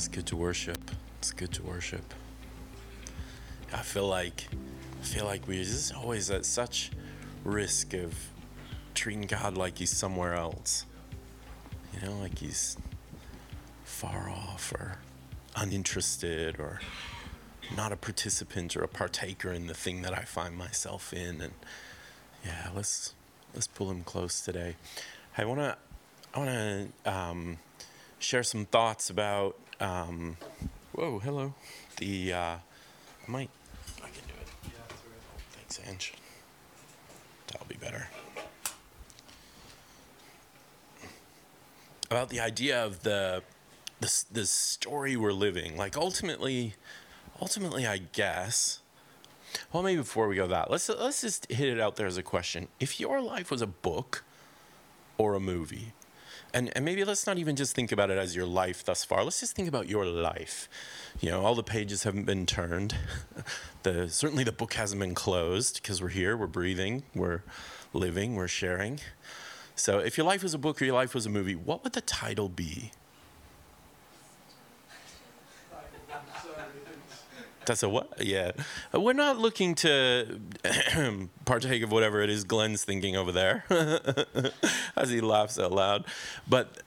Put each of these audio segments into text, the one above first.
It's good to worship. It's good to worship. I feel like I feel like we're just always at such risk of treating God like he's somewhere else. You know, like he's far off or uninterested or not a participant or a partaker in the thing that I find myself in and yeah, let's let's pull him close today. I want to I want to um, share some thoughts about um, whoa, hello. The uh, I might I can do it. Yeah, Thanks, Ange. That'll be better. About the idea of the the, the story we're living. Like ultimately, ultimately, I guess. Well, maybe before we go that, let's let's just hit it out there as a question. If your life was a book or a movie, and and maybe let's not even just think about it as your life thus far. Let's just think about your life. You know, all the pages haven't been turned. the certainly the book hasn't been closed because we're here, we're breathing, we're living, we're sharing. So, if your life was a book or your life was a movie, what would the title be? That's a what? Yeah. We're not looking to partake of whatever it is Glenn's thinking over there as he laughs out loud. But,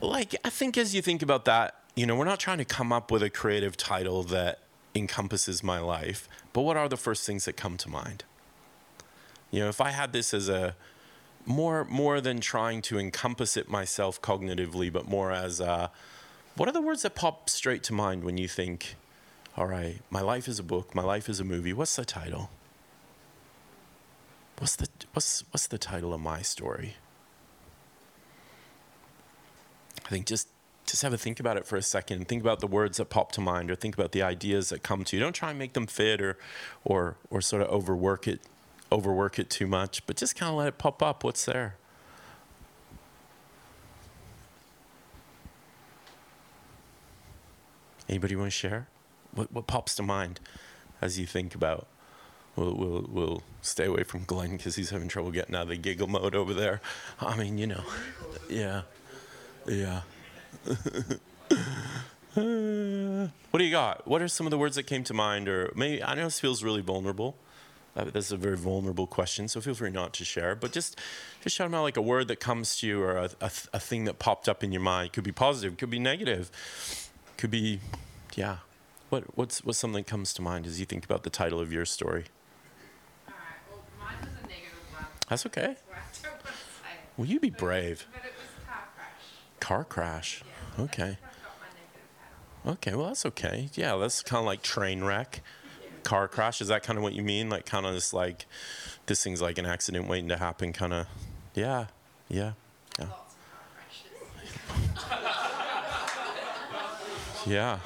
like, I think as you think about that, you know, we're not trying to come up with a creative title that encompasses my life, but what are the first things that come to mind? You know, if I had this as a more more than trying to encompass it myself cognitively, but more as a, what are the words that pop straight to mind when you think all right, my life is a book, my life is a movie. What's the title? What's the what's what's the title of my story? I think just just have a think about it for a second. Think about the words that pop to mind, or think about the ideas that come to you. Don't try and make them fit, or or or sort of overwork it, overwork it too much. But just kind of let it pop up. What's there? Anybody want to share? What, what pops to mind as you think about? We'll, we'll, we'll stay away from Glenn because he's having trouble getting out of the giggle mode over there. I mean, you know, yeah, yeah. what do you got? What are some of the words that came to mind? Or maybe, I know this feels really vulnerable. Uh, this is a very vulnerable question, so feel free not to share. But just, just shout out like a word that comes to you or a, a, a thing that popped up in your mind. Could be positive, could be negative, could be, yeah. What, what's, what's something that comes to mind as you think about the title of your story? All right. Well, mine was a negative one. That's okay. So I don't want to say it. Will you be brave? But it was car crash. Car crash. Yeah. Okay. I've got my negative hat on. Okay, well, that's okay. Yeah, that's kind of like train wreck. Car crash. Is that kind of what you mean? Like, kind of just like, this thing's like an accident waiting to happen, kind of. Yeah, yeah, yeah. Lots of car crashes. Yeah.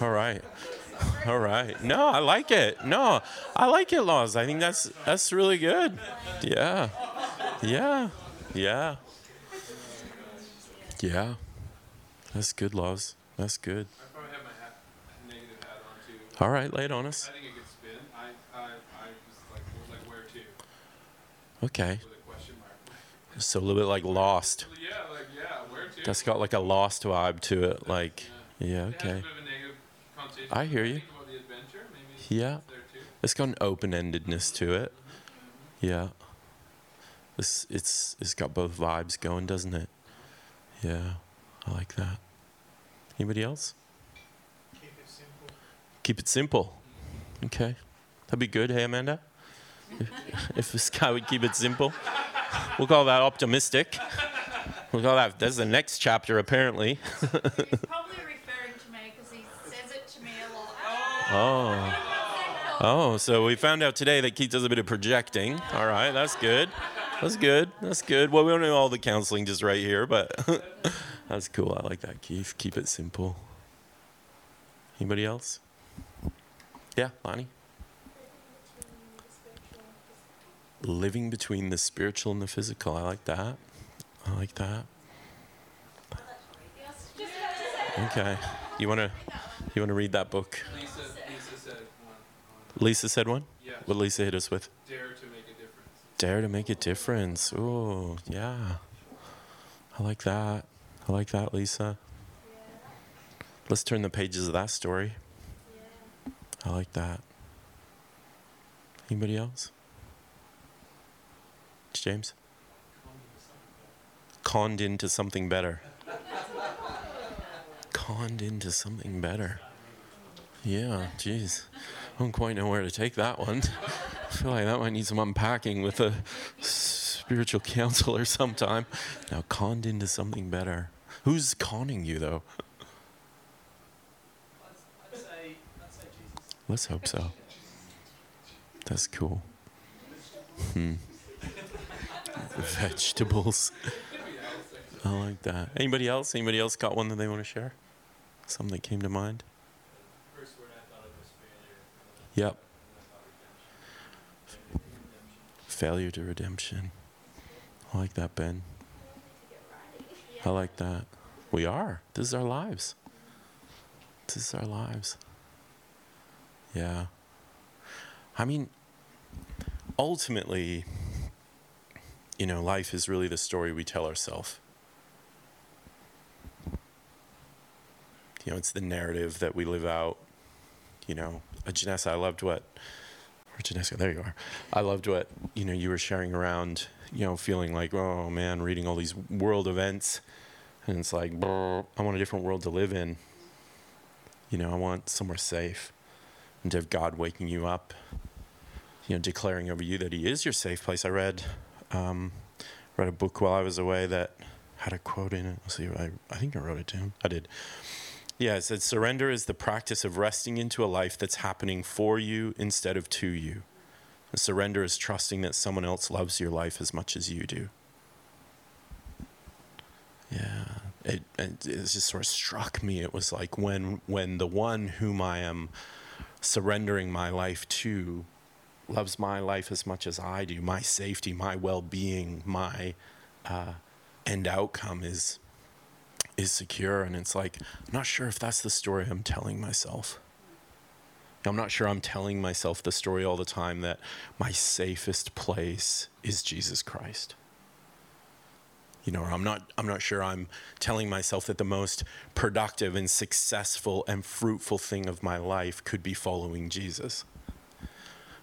All right. All right. No, I like it. No, I like it, Laws. I think that's that's really good. Yeah. Yeah. Yeah. Yeah. That's good, Laws. That's good. I probably have my hat, negative hat on too. All right, lay it on us. I think it could spin. I, I, I just like, like where to Okay. with a question mark. So a little bit like Lost. Yeah, like yeah, where to? That's got like a Lost vibe to it. Like, yeah, It has a okay. Bit of a negative connotation. I hear you. Think about the adventure, maybe. Yeah. It's there too. It's got an open-endedness to it. Yeah. This it's it's got both vibes going, doesn't it? Yeah. I like that. Anybody else? Keep it simple. Keep it simple. Okay. That'd be good, hey Amanda? If, if this guy would keep it simple. We'll call that optimistic. We'll call that that's the next chapter apparently. He's probably referring to me because he says it to me a lot. Oh. Oh, so we found out today that Keith does a bit of projecting. All right, that's good. That's good. That's good. Well, we don't know all the counseling just right here, but that's cool. I like that, Keith. Keep it simple. Anybody else? Yeah, Lonnie. Living between the spiritual and the physical. I like that. I like that. Okay. You wanna you wanna read that book? Lisa, Lisa said one. Lisa said one? Yeah. What Lisa hit us with? Dare to make a difference. Dare to make a difference. Oh, yeah. I like that. I like that, Lisa. Let's turn the pages of that story. I like that. Anybody else? It's James? Conned into something better. Conned into something better. Yeah, jeez. I don't quite know where to take that one. I feel like that might need some unpacking with a spiritual counselor sometime. Now, conned into something better. Who's conning you, though? Let's hope so. That's cool. Hmm. Vegetables. I like that. Anybody else? Anybody else got one that they want to share? Something that came to mind? First word I thought of was failure. Yep. Failure to redemption. I like that, Ben. I like that. We are. This is our lives. This is our lives. Yeah. I mean, ultimately, you know, life is really the story we tell ourselves. You know, it's the narrative that we live out. You know, uh, Janessa, I loved what, or Janessa, there you are. I loved what, you know, you were sharing around, you know, feeling like, oh man, reading all these world events. And it's like, I want a different world to live in. You know, I want somewhere safe. And to have God waking you up, you know, declaring over you that He is your safe place. I read, um, read a book while I was away that had a quote in it. Let's see, I, I think I wrote it down. I did. Yeah, it said, surrender is the practice of resting into a life that's happening for you instead of to you. And surrender is trusting that someone else loves your life as much as you do. Yeah, it, it, it just sort of struck me. It was like when when the one whom I am surrendering my life to loves my life as much as I do, my safety, my well-being, my uh, end outcome is is secure. And it's like I'm not sure if that's the story I'm telling myself. I'm not sure I'm telling myself the story all the time that my safest place is Jesus Christ. You know, I'm not I'm not sure I'm telling myself that the most productive and successful and fruitful thing of my life could be following Jesus.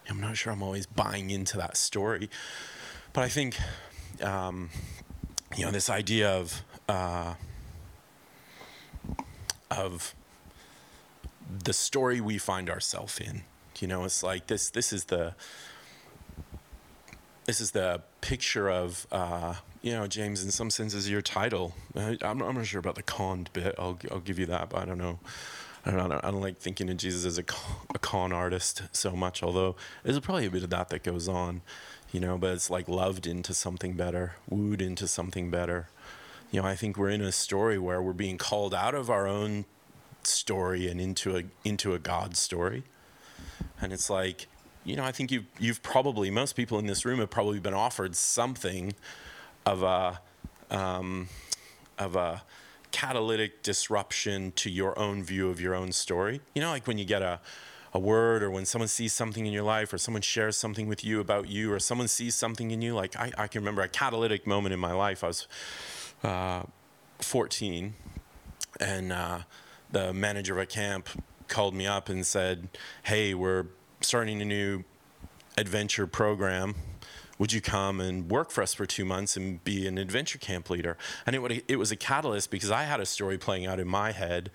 I'm not sure I'm always buying into that story. But I think um, you know, this idea of uh, of the story we find ourselves in. You know, it's like this. This is the this is the picture of uh, you know James. In some senses, your title. I, I'm, not, I'm not sure about the conned bit. I'll I'll give you that, but I don't know. I don't, I don't like thinking of Jesus as a con, a con artist so much. Although there's probably a bit of that that goes on, you know. But it's like loved into something better, wooed into something better. You know, I think we're in a story where we're being called out of our own story and into a into a God story. And it's like, you know, I think you've you've probably most people in this room have probably been offered something of a um, of a catalytic disruption to your own view of your own story. You know, like when you get a a word or when someone sees something in your life or someone shares something with you about you or someone sees something in you like i, I can remember a catalytic moment in my life i was uh, 14 and uh, the manager of a camp called me up and said, "Hey, we're starting a new adventure program. Would you come and work for us for two months and be an adventure camp leader?" And it would, it was a catalyst because I had a story playing out in my head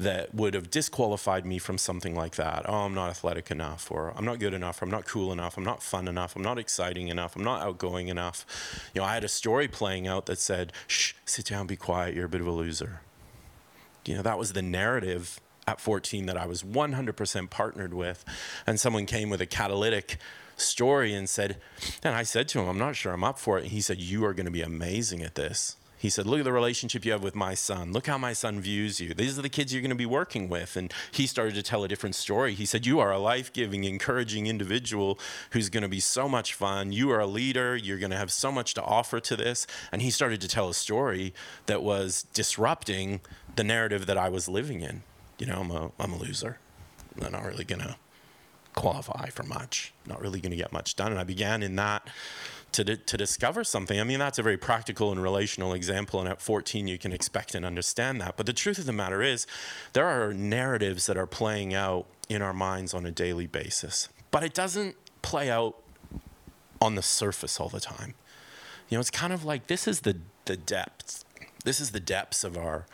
that would have disqualified me from something like that. Oh, I'm not athletic enough, or I'm not good enough, or I'm not cool enough, I'm not fun enough, I'm not exciting enough, I'm not outgoing enough. You know, I had a story playing out that said, "Shh, sit down, be quiet, you're a bit of a loser." you know that was the narrative at 14 that I was 100% partnered with and someone came with a catalytic story and said and I said to him I'm not sure I'm up for it and he said you are going to be amazing at this he said look at the relationship you have with my son look how my son views you these are the kids you're going to be working with and he started to tell a different story he said you are a life-giving encouraging individual who's going to be so much fun you are a leader you're going to have so much to offer to this and he started to tell a story that was disrupting the narrative that I was living in. You know, I'm a I'm a loser. I'm not really gonna qualify for much. Not really gonna get much done. And I began in that to, to discover something. I mean, that's a very practical and relational example, and at 14, you can expect and understand that. But the truth of the matter is, there are narratives that are playing out in our minds on a daily basis, but it doesn't play out on the surface all the time. You know, it's kind of like this is the, the depths. This is the depths of our,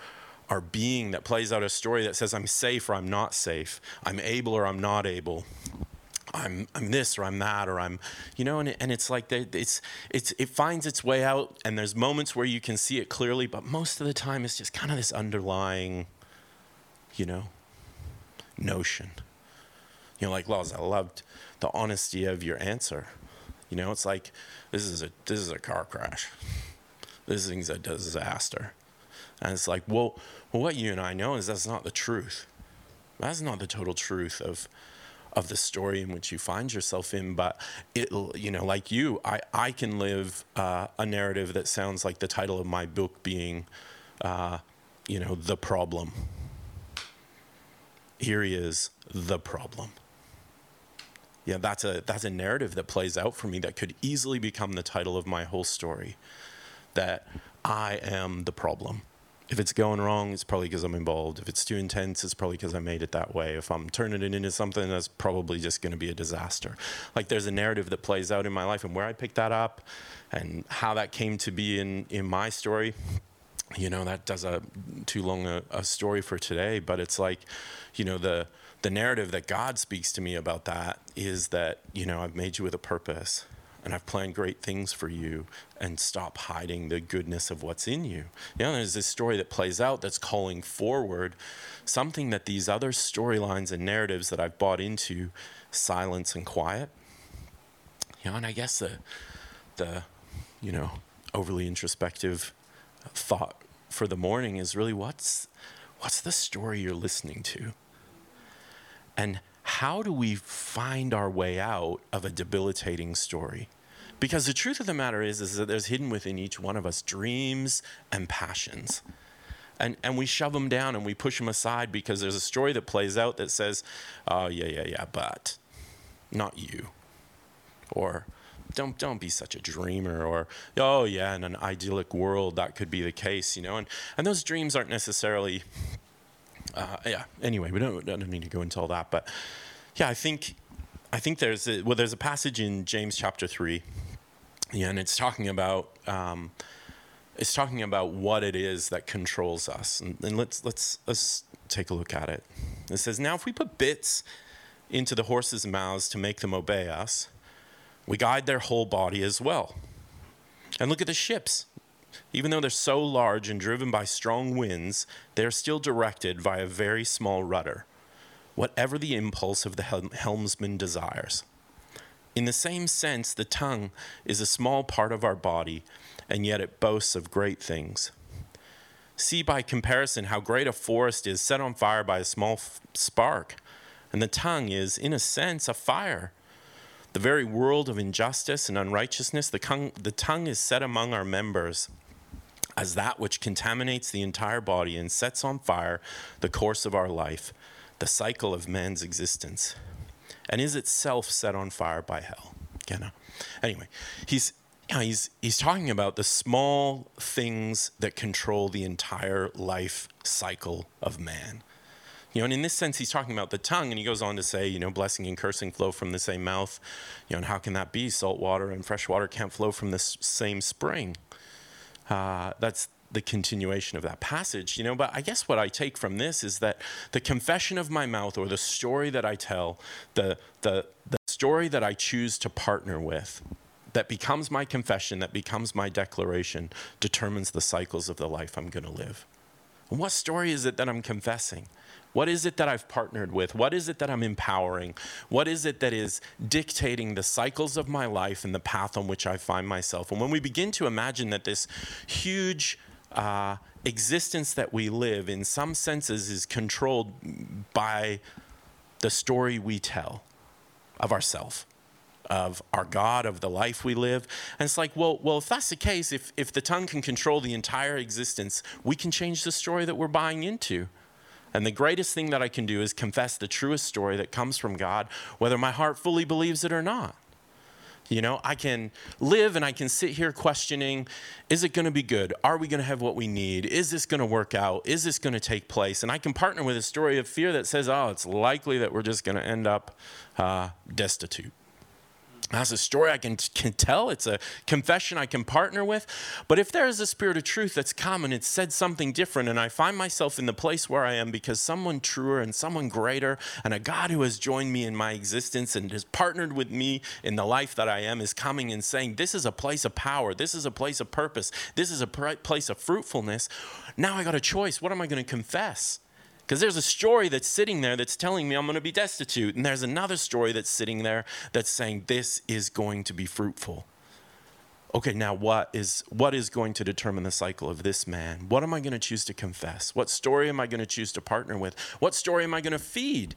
our being that plays out a story that says, I'm safe or I'm not safe. I'm able or I'm not able. I'm I'm this or I'm that or I'm you know and it, and it's like they, it's it's it finds its way out and there's moments where you can see it clearly but most of the time it's just kind of this underlying you know notion. You know like laws I loved the honesty of your answer. You know it's like this is a this is a car crash. This thing's a disaster. And it's like well, well what you and I know is that's not the truth. That's not the total truth of of the story in which you find yourself in but it you know like you i i can live uh, a narrative that sounds like the title of my book being uh, you know the problem. Here he is the problem. Yeah that's a that's a narrative that plays out for me that could easily become the title of my whole story that i am the problem if it's going wrong, it's probably because I'm involved. If it's too intense, it's probably because I made it that way. If I'm turning it into something, that's probably just going to be a disaster. Like there's a narrative that plays out in my life, and where I picked that up, and how that came to be in in my story. You know, that does a too long a, a story for today, but it's like, you know, the the narrative that God speaks to me about that is that you know I've made you with a purpose and I've planned great things for you, and stop hiding the goodness of what's in you. You know, there's this story that plays out that's calling forward something that these other storylines and narratives that I've bought into silence and quiet. You know, and I guess the, the, you know, overly introspective thought for the morning is really what's, what's the story you're listening to? And how do we find our way out of a debilitating story? Because the truth of the matter is, is that there's hidden within each one of us dreams and passions. And, and we shove them down and we push them aside because there's a story that plays out that says, oh, yeah, yeah, yeah, but not you. Or don't, don't be such a dreamer. Or, oh, yeah, in an idyllic world, that could be the case, you know. And, and those dreams aren't necessarily, uh, yeah, anyway, we don't, don't need to go into all that. But yeah, I think, I think there's a, well, there's a passage in James chapter 3 yeah, and it's talking about um, it's talking about what it is that controls us, and, and let's let's let's take a look at it. It says, "Now, if we put bits into the horses' mouths to make them obey us, we guide their whole body as well. And look at the ships." Even though they're so large and driven by strong winds, they are still directed by a very small rudder, whatever the impulse of the helmsman desires. In the same sense, the tongue is a small part of our body, and yet it boasts of great things. See by comparison how great a forest is set on fire by a small f- spark, and the tongue is, in a sense, a fire. The very world of injustice and unrighteousness, the the tongue is set among our members as that which contaminates the entire body and sets on fire the course of our life, the cycle of man's existence and is itself set on fire by hell. You know? Anyway, he's you know, he's he's talking about the small things that control the entire life cycle of man. You know, and in this sense, he's talking about the tongue, and he goes on to say, you know, blessing and cursing flow from the same mouth. You know, and how can that be? Salt water and fresh water can't flow from the same spring. Uh, that's the continuation of that passage, you know. But I guess what I take from this is that the confession of my mouth, or the story that I tell, the the the story that I choose to partner with, that becomes my confession, that becomes my declaration, determines the cycles of the life I'm going to live. And what story is it that I'm confessing? What is it that I've partnered with? What is it that I'm empowering? What is it that is dictating the cycles of my life and the path on which I find myself? And when we begin to imagine that this huge uh, existence that we live, in some senses, is controlled by the story we tell of ourself of our God, of the life we live. And it's like, well, well, if that's the case, if, if the tongue can control the entire existence, we can change the story that we're buying into. And the greatest thing that I can do is confess the truest story that comes from God, whether my heart fully believes it or not. You know, I can live and I can sit here questioning is it going to be good? Are we going to have what we need? Is this going to work out? Is this going to take place? And I can partner with a story of fear that says, oh, it's likely that we're just going to end up uh, destitute. That's a story I can, can tell. It's a confession I can partner with. But if there is a spirit of truth that's come and it's said something different, and I find myself in the place where I am because someone truer and someone greater, and a God who has joined me in my existence and has partnered with me in the life that I am is coming and saying, This is a place of power. This is a place of purpose. This is a place of fruitfulness. Now I got a choice. What am I going to confess? Because there's a story that's sitting there that's telling me I'm going to be destitute. And there's another story that's sitting there that's saying this is going to be fruitful. Okay, now what is what is going to determine the cycle of this man? What am I going to choose to confess? What story am I going to choose to partner with? What story am I going to feed?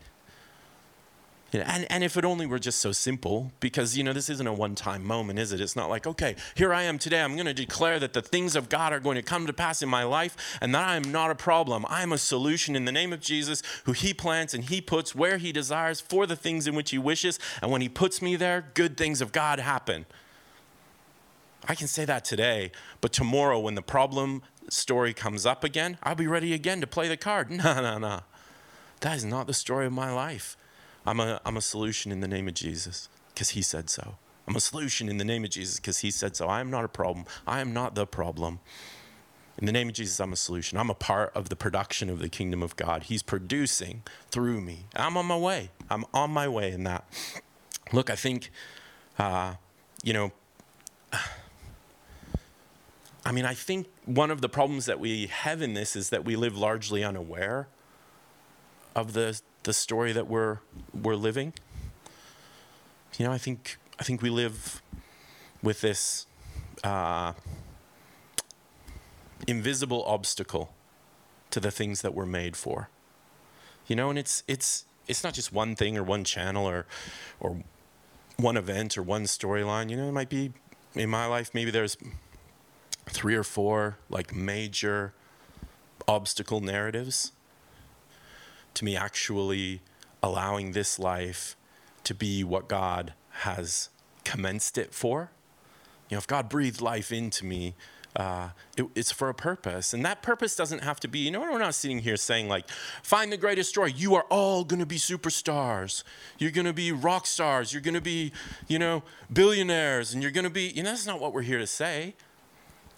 You know, and, and if it only were just so simple, because you know this isn't a one-time moment, is it? It's not like, okay, here I am today. I'm going to declare that the things of God are going to come to pass in my life, and that I am not a problem. I am a solution in the name of Jesus, who He plants and He puts where He desires for the things in which He wishes. And when He puts me there, good things of God happen. I can say that today, but tomorrow, when the problem story comes up again, I'll be ready again to play the card. No, no, no. That is not the story of my life. I'm a, I'm a solution in the name of Jesus because he said so. I'm a solution in the name of Jesus because he said so. I am not a problem. I am not the problem. In the name of Jesus, I'm a solution. I'm a part of the production of the kingdom of God. He's producing through me. I'm on my way. I'm on my way in that. Look, I think, uh, you know, I mean, I think one of the problems that we have in this is that we live largely unaware of the the story that we're we're living. You know, I think I think we live with this uh, invisible obstacle to the things that we're made for. You know, and it's it's it's not just one thing or one channel or or one event or one storyline. You know, it might be in my life maybe there's three or four like major obstacle narratives to me actually allowing this life to be what God has commenced it for. You know, if God breathed life into me, uh, it, it's for a purpose. And that purpose doesn't have to be, you know, we're not sitting here saying, like, find the greatest story. You are all going to be superstars. You're going to be rock stars. You're going to be, you know, billionaires. And you're going to be, you know, that's not what we're here to say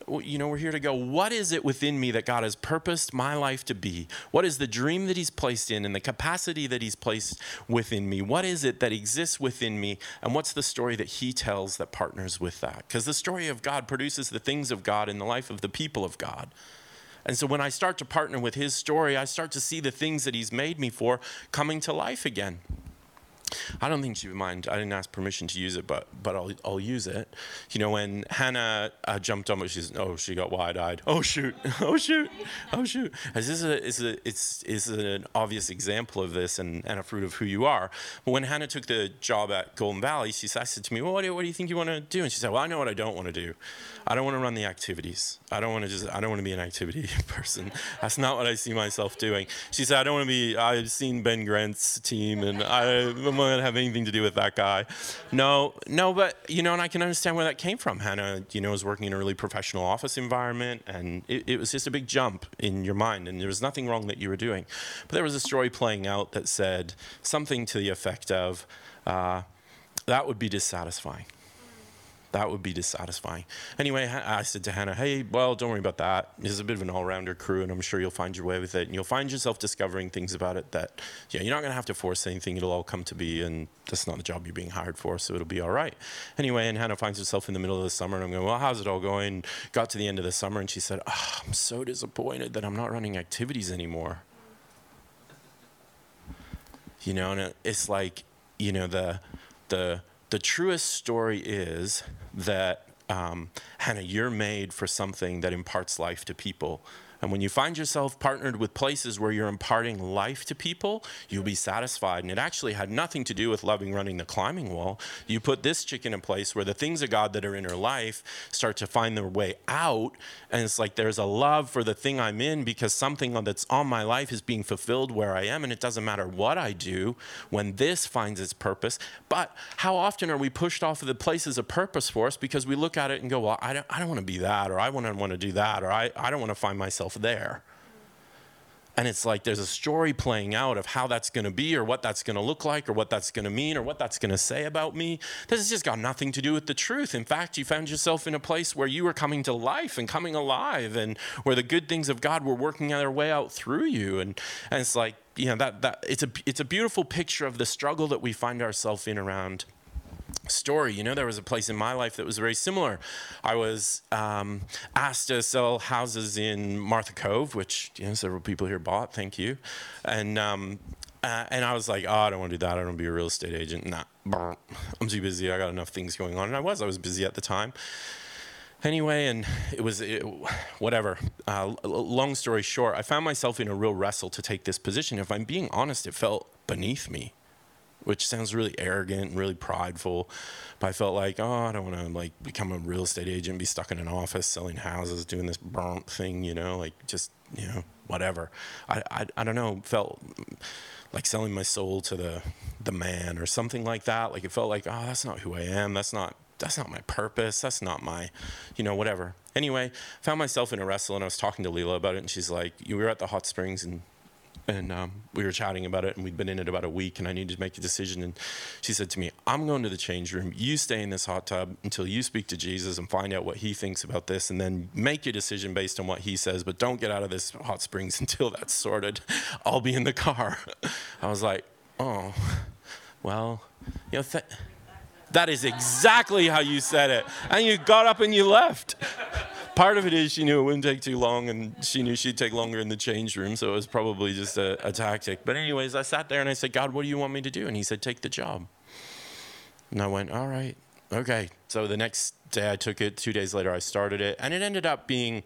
you know, we're here to go, what is it within me that God has purposed my life to be? What is the dream that He's placed in and the capacity that He's placed within me? What is it that exists within me? And what's the story that He tells that partners with that? Because the story of God produces the things of God in the life of the people of God. And so when I start to partner with His story, I start to see the things that He's made me for coming to life again. I don't think she would mind. I didn't ask permission to use it, but but I'll I'll use it. You know, when Hannah uh, jumped on, she's oh she got wide eyed. Oh shoot! Oh shoot! Oh shoot! This is a is a it's is an obvious example of this and, and a fruit of who you are. But when Hannah took the job at Golden Valley, she said to me, well, what do, what do you think you want to do? And she said, well, I know what I don't want to do. I don't want to run the activities. I don't want to just I don't want to be an activity person. That's not what I see myself doing. She said, I don't want to be. I've seen Ben Grant's team, and I have anything to do with that guy. No, no, but you know, and I can understand where that came from. Hannah, you know, was working in a really professional office environment, and it, it was just a big jump in your mind, and there was nothing wrong that you were doing. But there was a story playing out that said something to the effect of, uh, "That would be dissatisfying." That would be dissatisfying. Anyway, I said to Hannah, hey, well, don't worry about that. This is a bit of an all rounder crew, and I'm sure you'll find your way with it. And you'll find yourself discovering things about it that, yeah, you're not going to have to force anything. It'll all come to be, and that's not the job you're being hired for, so it'll be all right. Anyway, and Hannah finds herself in the middle of the summer, and I'm going, well, how's it all going? Got to the end of the summer, and she said, oh, I'm so disappointed that I'm not running activities anymore. You know, and it's like, you know, the, the, the truest story is that um, Hannah, you're made for something that imparts life to people. And when you find yourself partnered with places where you're imparting life to people, you'll be satisfied. And it actually had nothing to do with loving running the climbing wall. You put this chick in place where the things of God that are in her life start to find their way out. And it's like there's a love for the thing I'm in because something that's on my life is being fulfilled where I am. And it doesn't matter what I do when this finds its purpose. But how often are we pushed off of the places of purpose for us because we look at it and go, well, I don't, I don't want to be that, or I want to want to do that, or I, I don't want to find myself there. And it's like there's a story playing out of how that's going to be, or what that's going to look like, or what that's going to mean, or what that's going to say about me. This has just got nothing to do with the truth. In fact, you found yourself in a place where you were coming to life and coming alive, and where the good things of God were working their way out through you. And, and it's like, you know, that, that it's, a, it's a beautiful picture of the struggle that we find ourselves in around story. You know, there was a place in my life that was very similar. I was um, asked to sell houses in Martha Cove, which you know several people here bought. Thank you, and. Um, uh, and I was like, oh, I don't want to do that. I don't want to be a real estate agent. Nah. I'm too busy. I got enough things going on. And I was. I was busy at the time. Anyway, and it was it, whatever. Uh, long story short, I found myself in a real wrestle to take this position. If I'm being honest, it felt beneath me which sounds really arrogant and really prideful. But I felt like, oh, I don't want to like become a real estate agent, be stuck in an office selling houses, doing this burnt thing, you know, like just you know whatever. I, I I don't know, felt like selling my soul to the the man or something like that. Like it felt like, oh, that's not who I am. That's not that's not my purpose. That's not my, you know, whatever. Anyway, found myself in a wrestle and I was talking to Leela about it and she's like, you were at the hot springs and and um, we were chatting about it and we'd been in it about a week and i needed to make a decision. And she said to me i'm going to the change room. You stay in this hot tub until you speak to jesus and find out what he thinks about this and then make your decision based on what he says but don't get out of this hot springs until that's sorted. I'll be in the car. I was like oh well you know th- that is exactly how you said it. And you got up and you left part of it is she knew it wouldn't take too long, and she knew she'd take longer in the change room, so it was probably just a, a tactic. But anyways, I sat there and I said, God, what do you want me to do? And He said, Take the job. And I went, All right, okay. So the next day I took it. Two days later I started it, and it ended up being,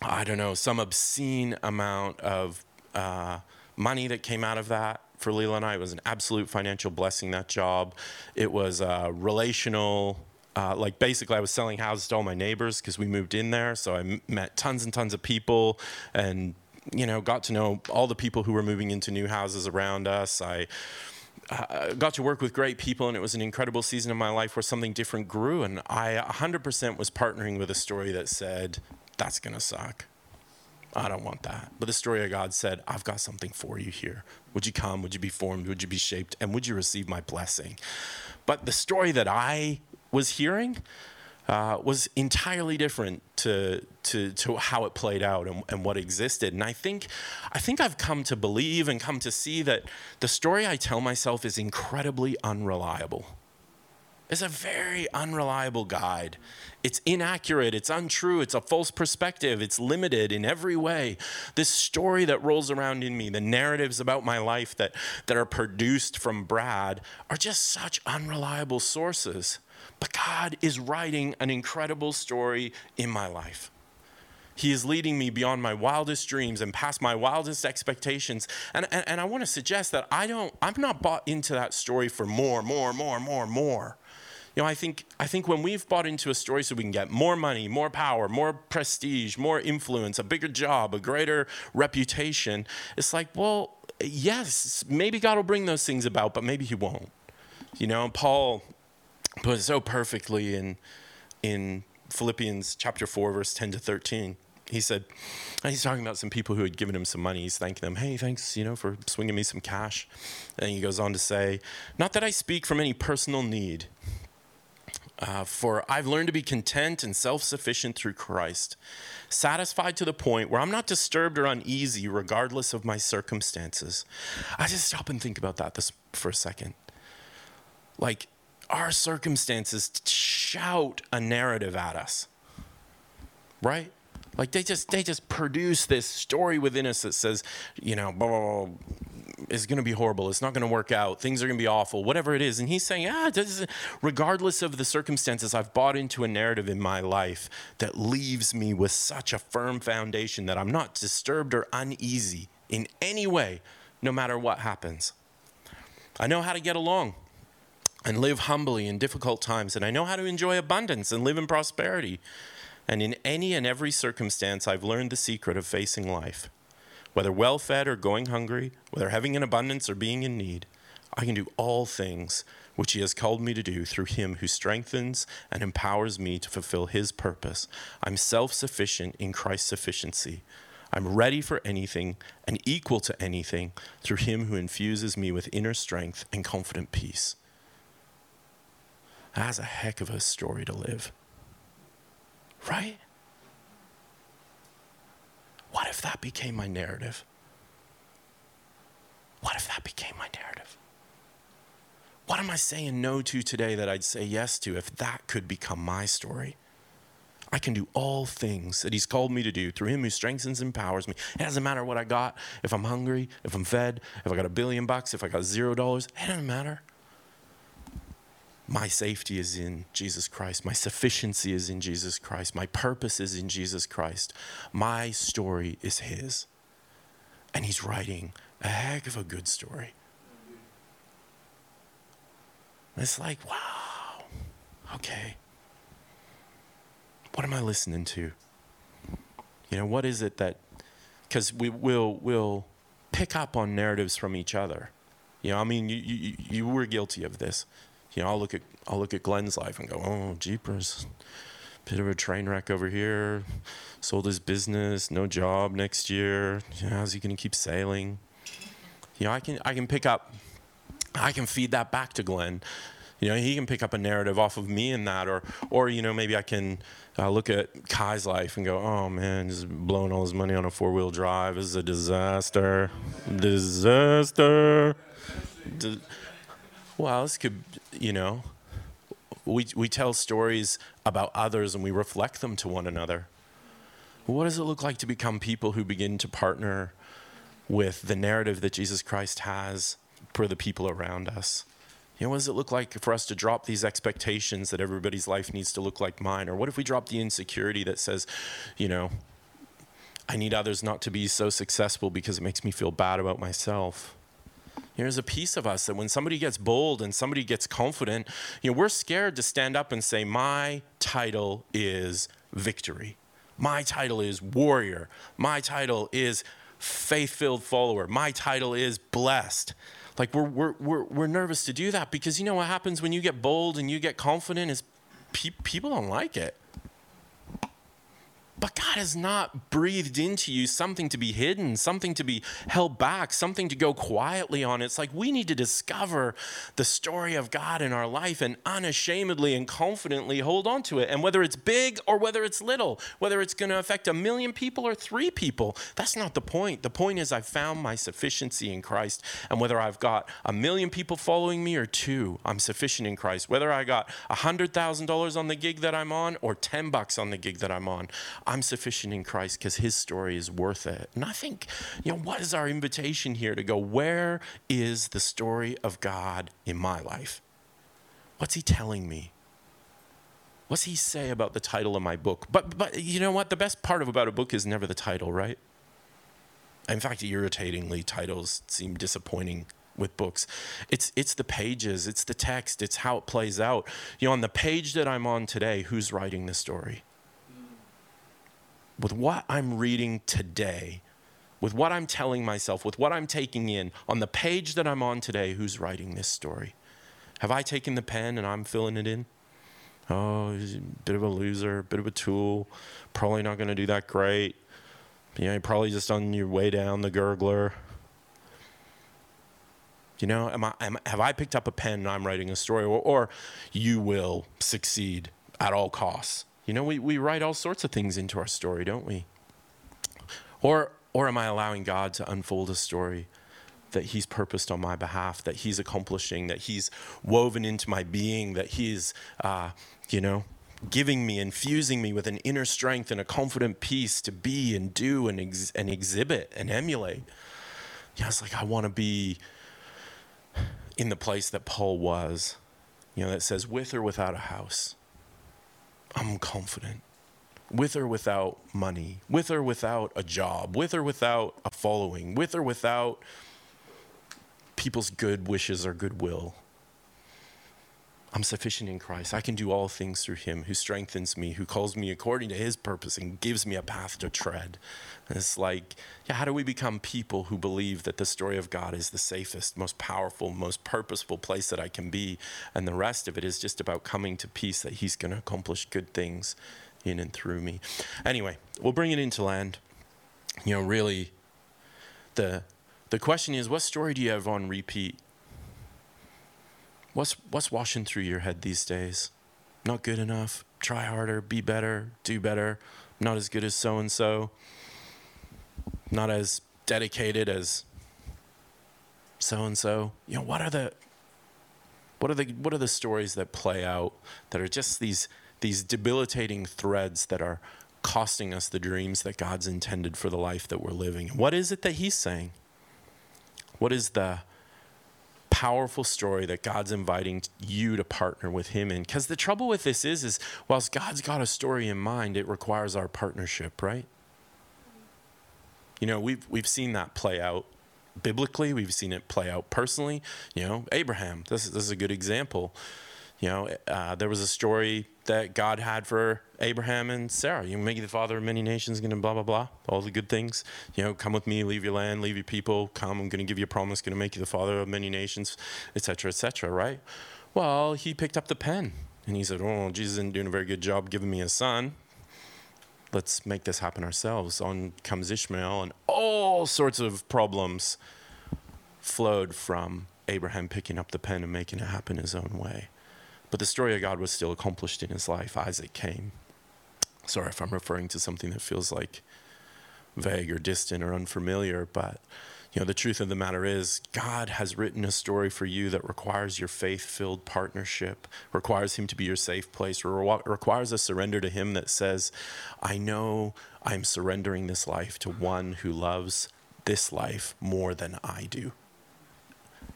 I don't know, some obscene amount of uh, money that came out of that for Leela and I. It was an absolute financial blessing, that job. It was uh, relational uh, like basically I was selling houses to all my neighbors because we moved in there. So I m- met tons and tons of people and, you know, got to know all the people who were moving into new houses around us. I uh, got to work with great people and it was an incredible season of my life where something different grew. And I 100% was partnering with a story that said, that's going to suck. I don't want that. But the story of God said, I've got something for you here. Would you come? Would you be formed? Would you be shaped? And would you receive my blessing? But the story that I was hearing uh, was entirely different to, to, to how it played out and, and what existed. And I think, I think I've come to believe and come to see that the story I tell myself is incredibly unreliable. It's a very unreliable guide. It's inaccurate, it's untrue, it's a false perspective, it's limited in every way. This story that rolls around in me, the narratives about my life that, that are produced from Brad, are just such unreliable sources. But God is writing an incredible story in my life. He is leading me beyond my wildest dreams and past my wildest expectations. And, and, and I want to suggest that I don't, I'm not bought into that story for more, more, more, more, more. You know, I think, I think when we've bought into a story so we can get more money, more power, more prestige, more influence, a bigger job, a greater reputation, it's like, well, yes, maybe God will bring those things about, but maybe He won't. You know, Paul put so perfectly in in Philippians chapter 4 verse 10 to 13. He said he's talking about some people who had given him some money. He's thanking them, "Hey, thanks, you know, for swinging me some cash." And he goes on to say, "Not that I speak from any personal need, uh, for I've learned to be content and self sufficient through Christ, satisfied to the point where I'm not disturbed or uneasy regardless of my circumstances. I just stop and think about that this, for a second. Like, our circumstances shout a narrative at us. Right? Like they just they just produce this story within us that says, you know, blah, blah, blah, is going to be horrible. It's not going to work out. Things are going to be awful, whatever it is. And he's saying, ah, regardless of the circumstances, I've bought into a narrative in my life that leaves me with such a firm foundation that I'm not disturbed or uneasy in any way, no matter what happens. I know how to get along and live humbly in difficult times, and I know how to enjoy abundance and live in prosperity. And in any and every circumstance, I've learned the secret of facing life. Whether well fed or going hungry, whether having an abundance or being in need, I can do all things which He has called me to do through Him who strengthens and empowers me to fulfill His purpose. I'm self sufficient in Christ's sufficiency. I'm ready for anything and equal to anything through Him who infuses me with inner strength and confident peace. That's a heck of a story to live. Right? What if that became my narrative? What if that became my narrative? What am I saying no to today that I'd say yes to if that could become my story? I can do all things that He's called me to do through Him who strengthens and empowers me. It doesn't matter what I got, if I'm hungry, if I'm fed, if I got a billion bucks, if I got zero dollars, it doesn't matter. My safety is in Jesus Christ. My sufficiency is in Jesus Christ. My purpose is in Jesus Christ. My story is His. And He's writing a heck of a good story. It's like, wow, okay. What am I listening to? You know, what is it that, because we will will pick up on narratives from each other. You know, I mean, you, you, you were guilty of this. You know, I'll look at I'll look at Glenn's life and go, oh, jeepers, bit of a train wreck over here. Sold his business, no job next year. You know, how's he going to keep sailing? You know, I can I can pick up, I can feed that back to Glenn. You know, he can pick up a narrative off of me in that, or or you know, maybe I can uh, look at Kai's life and go, oh man, he's blowing all his money on a four wheel drive. This is a disaster, disaster. Di- well, this could, you know, we, we tell stories about others and we reflect them to one another. What does it look like to become people who begin to partner with the narrative that Jesus Christ has for the people around us? You know, what does it look like for us to drop these expectations that everybody's life needs to look like mine? Or what if we drop the insecurity that says, you know, I need others not to be so successful because it makes me feel bad about myself? There's a piece of us that when somebody gets bold and somebody gets confident, you know, we're scared to stand up and say, My title is victory. My title is warrior. My title is faith filled follower. My title is blessed. Like we're, we're, we're, we're nervous to do that because you know what happens when you get bold and you get confident is pe- people don't like it. But God has not breathed into you something to be hidden, something to be held back, something to go quietly on. It's like we need to discover the story of God in our life and unashamedly and confidently hold on to it. And whether it's big or whether it's little, whether it's going to affect a million people or three people, that's not the point. The point is I've found my sufficiency in Christ. And whether I've got a million people following me or two, I'm sufficient in Christ. Whether I got $100,000 on the gig that I'm on or 10 bucks on the gig that I'm on, I'm sufficient in Christ because his story is worth it. And I think, you know, what is our invitation here to go, where is the story of God in my life? What's he telling me? What's he say about the title of my book? But but you know what? The best part of about a book is never the title, right? In fact, irritatingly, titles seem disappointing with books. It's it's the pages, it's the text, it's how it plays out. You know, on the page that I'm on today, who's writing the story? With what I'm reading today, with what I'm telling myself, with what I'm taking in, on the page that I'm on today, who's writing this story? Have I taken the pen and I'm filling it in? Oh, a bit of a loser, bit of a tool, probably not going to do that great. You know, you're probably just on your way down the gurgler. You know, am I, am, have I picked up a pen and I'm writing a story? Or, or you will succeed at all costs. You know, we, we write all sorts of things into our story, don't we? Or, or am I allowing God to unfold a story that He's purposed on my behalf, that He's accomplishing, that He's woven into my being, that He's, uh, you know, giving me, infusing me with an inner strength and a confident peace to be and do and, ex- and exhibit and emulate? Yeah, it's like I want to be in the place that Paul was, you know, that says, with or without a house, I'm confident. With or without money, with or without a job, with or without a following, with or without people's good wishes or goodwill. I'm sufficient in Christ. I can do all things through him who strengthens me, who calls me according to his purpose and gives me a path to tread. And it's like, yeah, how do we become people who believe that the story of God is the safest, most powerful, most purposeful place that I can be? And the rest of it is just about coming to peace that he's going to accomplish good things in and through me. Anyway, we'll bring it into land. You know, really, the, the question is what story do you have on repeat? What's what's washing through your head these days? Not good enough. Try harder, be better, do better. Not as good as so and so. Not as dedicated as so and so. You know, what are the what are the what are the stories that play out that are just these these debilitating threads that are costing us the dreams that God's intended for the life that we're living? What is it that he's saying? What is the powerful story that God's inviting you to partner with him in. Because the trouble with this is, is whilst God's got a story in mind, it requires our partnership, right? You know, we've we've seen that play out biblically. We've seen it play out personally. You know, Abraham. This is, this is a good example. You know, uh, there was a story that God had for Abraham and Sarah. You make you the father of many nations, to blah blah blah, all the good things. You know, come with me, leave your land, leave your people, come. I'm going to give you a promise, going to make you the father of many nations, etc., etc. right? Well, he picked up the pen and he said, "Oh, Jesus isn't doing a very good job giving me a son. Let's make this happen ourselves." On comes Ishmael, and all sorts of problems flowed from Abraham picking up the pen and making it happen his own way. But the story of God was still accomplished in his life. Isaac came. Sorry if I'm referring to something that feels like vague or distant or unfamiliar, but you know the truth of the matter is God has written a story for you that requires your faith-filled partnership, requires him to be your safe place, re- requires a surrender to him that says, "I know I'm surrendering this life to one who loves this life more than I do."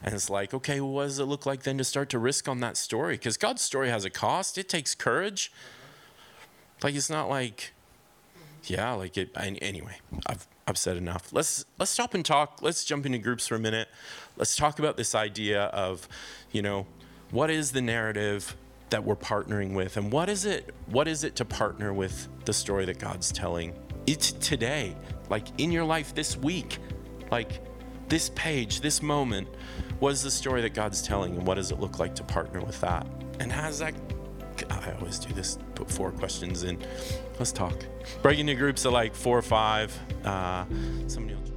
And it's like, okay, well, what does it look like then to start to risk on that story? Because God's story has a cost. It takes courage. Like it's not like, yeah, like it. Anyway, I've I've said enough. Let's let's stop and talk. Let's jump into groups for a minute. Let's talk about this idea of, you know, what is the narrative that we're partnering with, and what is it? What is it to partner with the story that God's telling? It today, like in your life this week, like this page, this moment, what is the story that God's telling, and what does it look like to partner with that? And has that I always do this, put four questions in. Let's talk. Break into groups of like four or five. Uh, somebody will